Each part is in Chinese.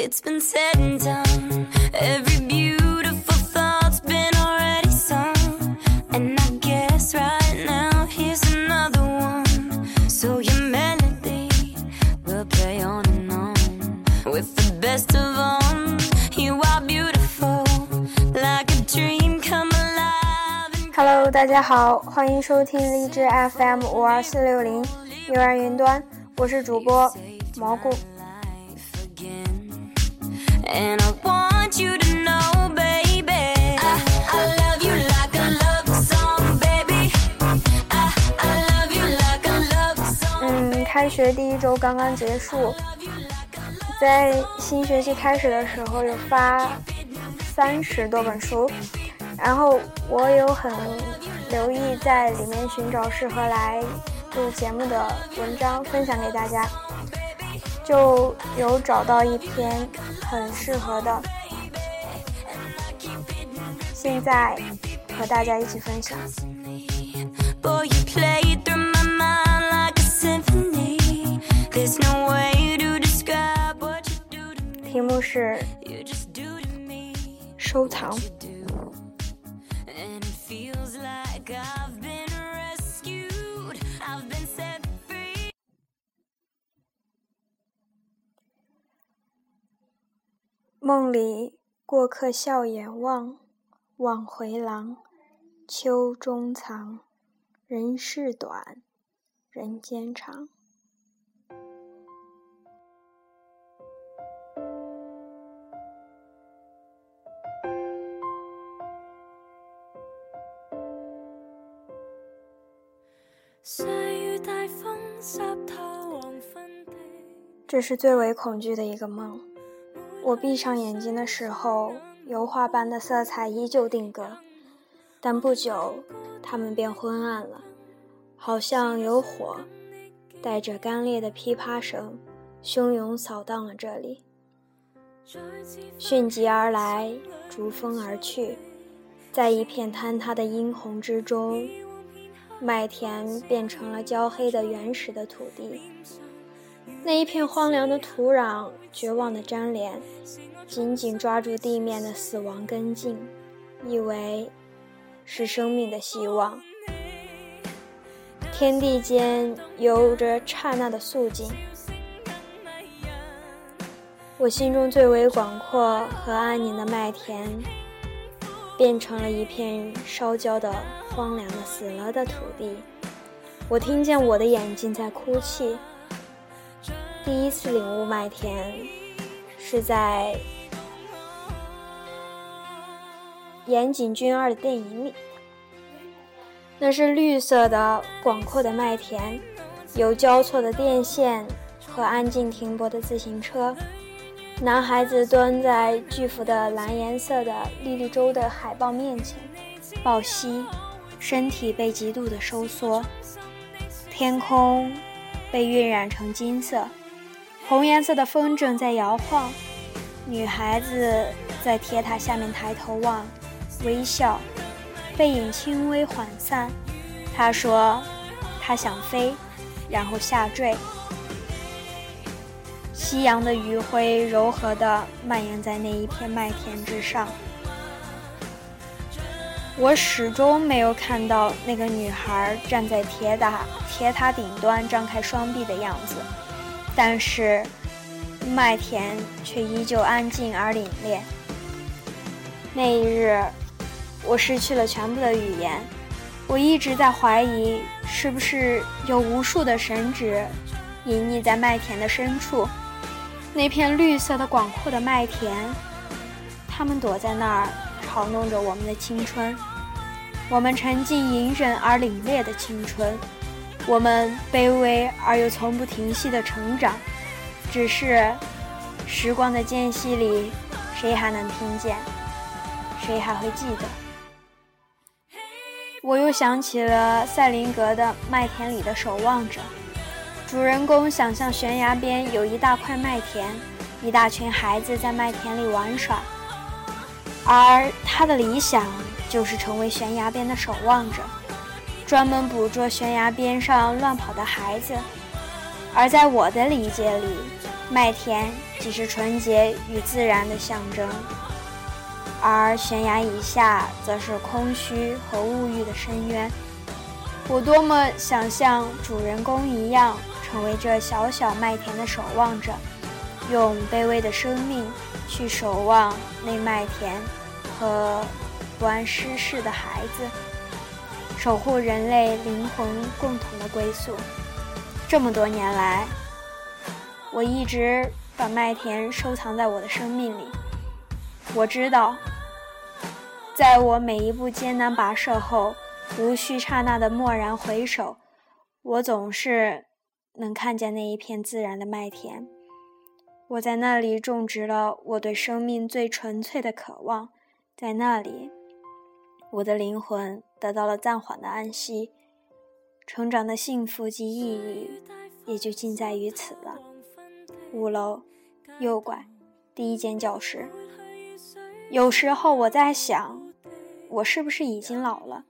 It's been said and done. Every beautiful thought's been already sung. And I guess right now here's another one. So your melody will play on and on. With the best of them, you are beautiful. Like a dream come alive. and Hello，大家好，欢迎收听荔枝 FM 五二四六零幼儿云端，我是主播蘑菇。嗯，开学第一周刚刚结束，在新学期开始的时候有发三十多本书，然后我有很留意在里面寻找适合来录节目的文章分享给大家，就有找到一篇很适合的，现在和大家一起分享。Boy, you play through my 梦里过客笑眼望，望回廊，秋中藏。人世短，人间长。这是最为恐惧的一个梦。我闭上眼睛的时候，油画般的色彩依旧定格，但不久，它们便昏暗了，好像有火，带着干裂的噼啪声，汹涌扫荡了这里。迅疾而来，逐风而去，在一片坍塌的殷红之中，麦田变成了焦黑的原始的土地。那一片荒凉的土壤，绝望的粘连，紧紧抓住地面的死亡根茎，以为是生命的希望。天地间有着刹那的肃静，我心中最为广阔和安宁的麦田，变成了一片烧焦的、荒凉的、死了的土地。我听见我的眼睛在哭泣。第一次领悟麦田，是在岩井俊二的电影里。那是绿色的、广阔的麦田，有交错的电线和安静停泊的自行车。男孩子蹲在巨幅的蓝颜色的莉莉周的海报面前，抱膝，身体被极度的收缩。天空被晕染成金色。红颜色的风筝在摇晃，女孩子在铁塔下面抬头望，微笑，背影轻微缓散。她说：“她想飞，然后下坠。”夕阳的余晖柔和地蔓延在那一片麦田之上。我始终没有看到那个女孩站在铁塔铁塔顶端张开双臂的样子。但是，麦田却依旧安静而凛冽。那一日，我失去了全部的语言。我一直在怀疑，是不是有无数的神祇隐匿在麦田的深处，那片绿色的广阔的麦田，他们躲在那儿嘲弄着我们的青春，我们沉浸隐忍而凛冽的青春。我们卑微而又从不停息的成长，只是时光的间隙里，谁还能听见？谁还会记得？我又想起了赛林格的《麦田里的守望者》，主人公想象悬崖边有一大块麦田，一大群孩子在麦田里玩耍，而他的理想就是成为悬崖边的守望者。专门捕捉悬崖边上乱跑的孩子，而在我的理解里，麦田既是纯洁与自然的象征，而悬崖以下则是空虚和物欲的深渊。我多么想像主人公一样，成为这小小麦田的守望者，用卑微的生命去守望那麦田和不谙世事的孩子，守护人类灵魂共同的归宿。这么多年来，我一直把麦田收藏在我的生命里。我知道，在我每一步艰难跋涉后，无需刹那的蓦然回首，我总是能看见那一片自然的麦田。我在那里种植了我对生命最纯粹的渴望，在那里，我的灵魂得到了暂缓的安息。成长的幸福及意义，也就尽在于此了。五楼，右拐，第一间教室。有时候我在想，我是不是已经老了？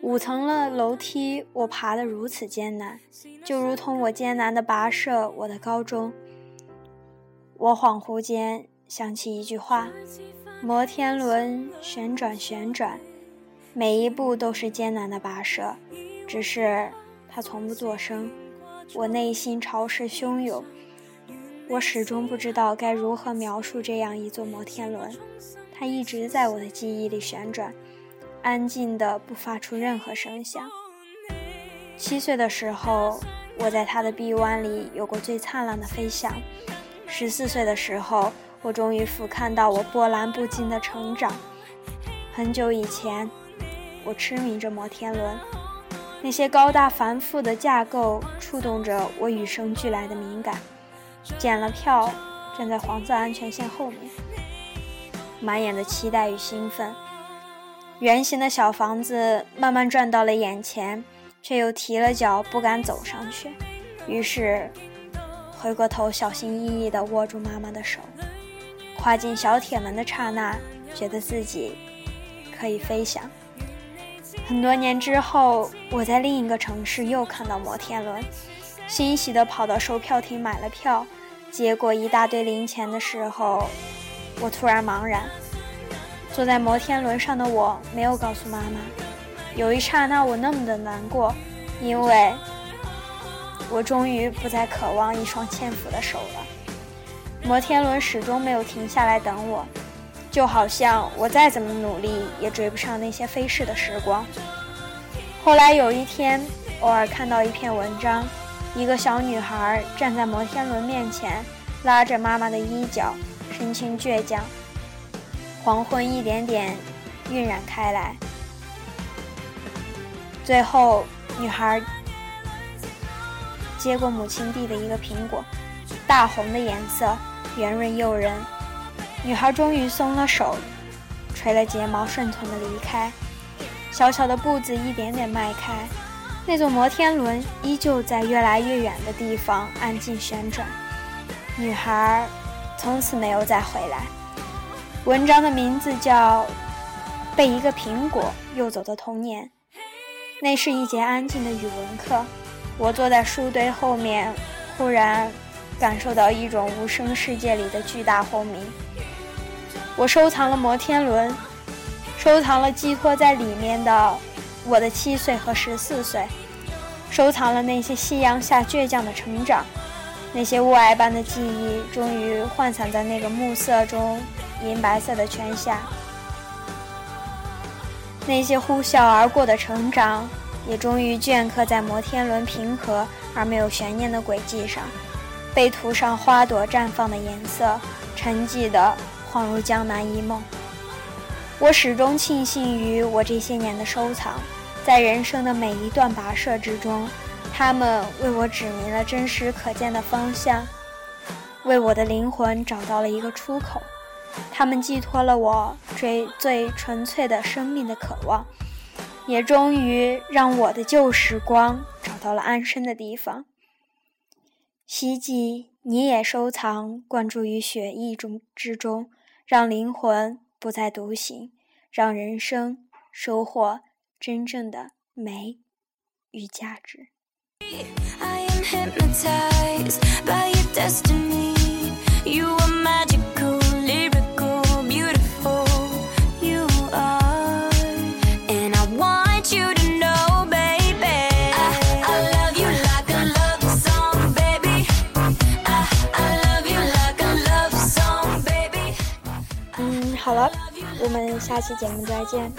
五层的楼梯，我爬得如此艰难，就如同我艰难地跋涉我的高中。我恍惚间想起一句话：摩天轮旋转旋转，每一步都是艰难的跋涉。只是它从不作声，我内心潮湿汹涌，我始终不知道该如何描述这样一座摩天轮。它一直在我的记忆里旋转，安静的不发出任何声响。七岁的时候，我在它的臂弯里有过最灿烂的飞翔。十四岁的时候，我终于俯瞰到我波澜不惊的成长。很久以前，我痴迷着摩天轮。那些高大繁复的架构触动着我与生俱来的敏感。检了票，站在黄色安全线后面，满眼的期待与兴奋。圆形的小房子慢慢转到了眼前，却又提了脚，不敢走上去。于是，回过头，小心翼翼地握住妈妈的手。跨进小铁门的刹那，觉得自己可以飞翔。很多年之后，我在另一个城市又看到摩天轮，欣喜地跑到售票厅买了票，结果一大堆零钱的时候，我突然茫然。坐在摩天轮上的我没有告诉妈妈，有一刹那我那么的难过，因为我终于不再渴望一双纤夫的手了。摩天轮始终没有停下来等我。就好像我再怎么努力也追不上那些飞逝的时光。后来有一天，偶尔看到一篇文章，一个小女孩站在摩天轮面前，拉着妈妈的衣角，神情倔强。黄昏一点点晕染开来，最后女孩接过母亲递的一个苹果，大红的颜色，圆润诱人。女孩终于松了手，垂了睫毛，顺从地离开。小小的步子一点点迈开，那座摩天轮依旧在越来越远的地方安静旋转。女孩从此没有再回来。文章的名字叫《被一个苹果诱走的童年》。那是一节安静的语文课，我坐在书堆后面，忽然感受到一种无声世界里的巨大轰鸣。我收藏了摩天轮，收藏了寄托在里面的我的七岁和十四岁，收藏了那些夕阳下倔强的成长，那些雾霭般的记忆终于涣散在那个暮色中银白色的泉下，那些呼啸而过的成长也终于镌刻在摩天轮平和而没有悬念的轨迹上，被涂上花朵绽放的颜色，沉寂的。恍如江南一梦，我始终庆幸于我这些年的收藏，在人生的每一段跋涉之中，他们为我指明了真实可见的方向，为我的灵魂找到了一个出口，他们寄托了我最最纯粹的生命的渴望，也终于让我的旧时光找到了安身的地方。希冀你也收藏，灌注于血液中之中。让灵魂不再独行，让人生收获真正的美与价值。I am. 好了，我们下期节目再见。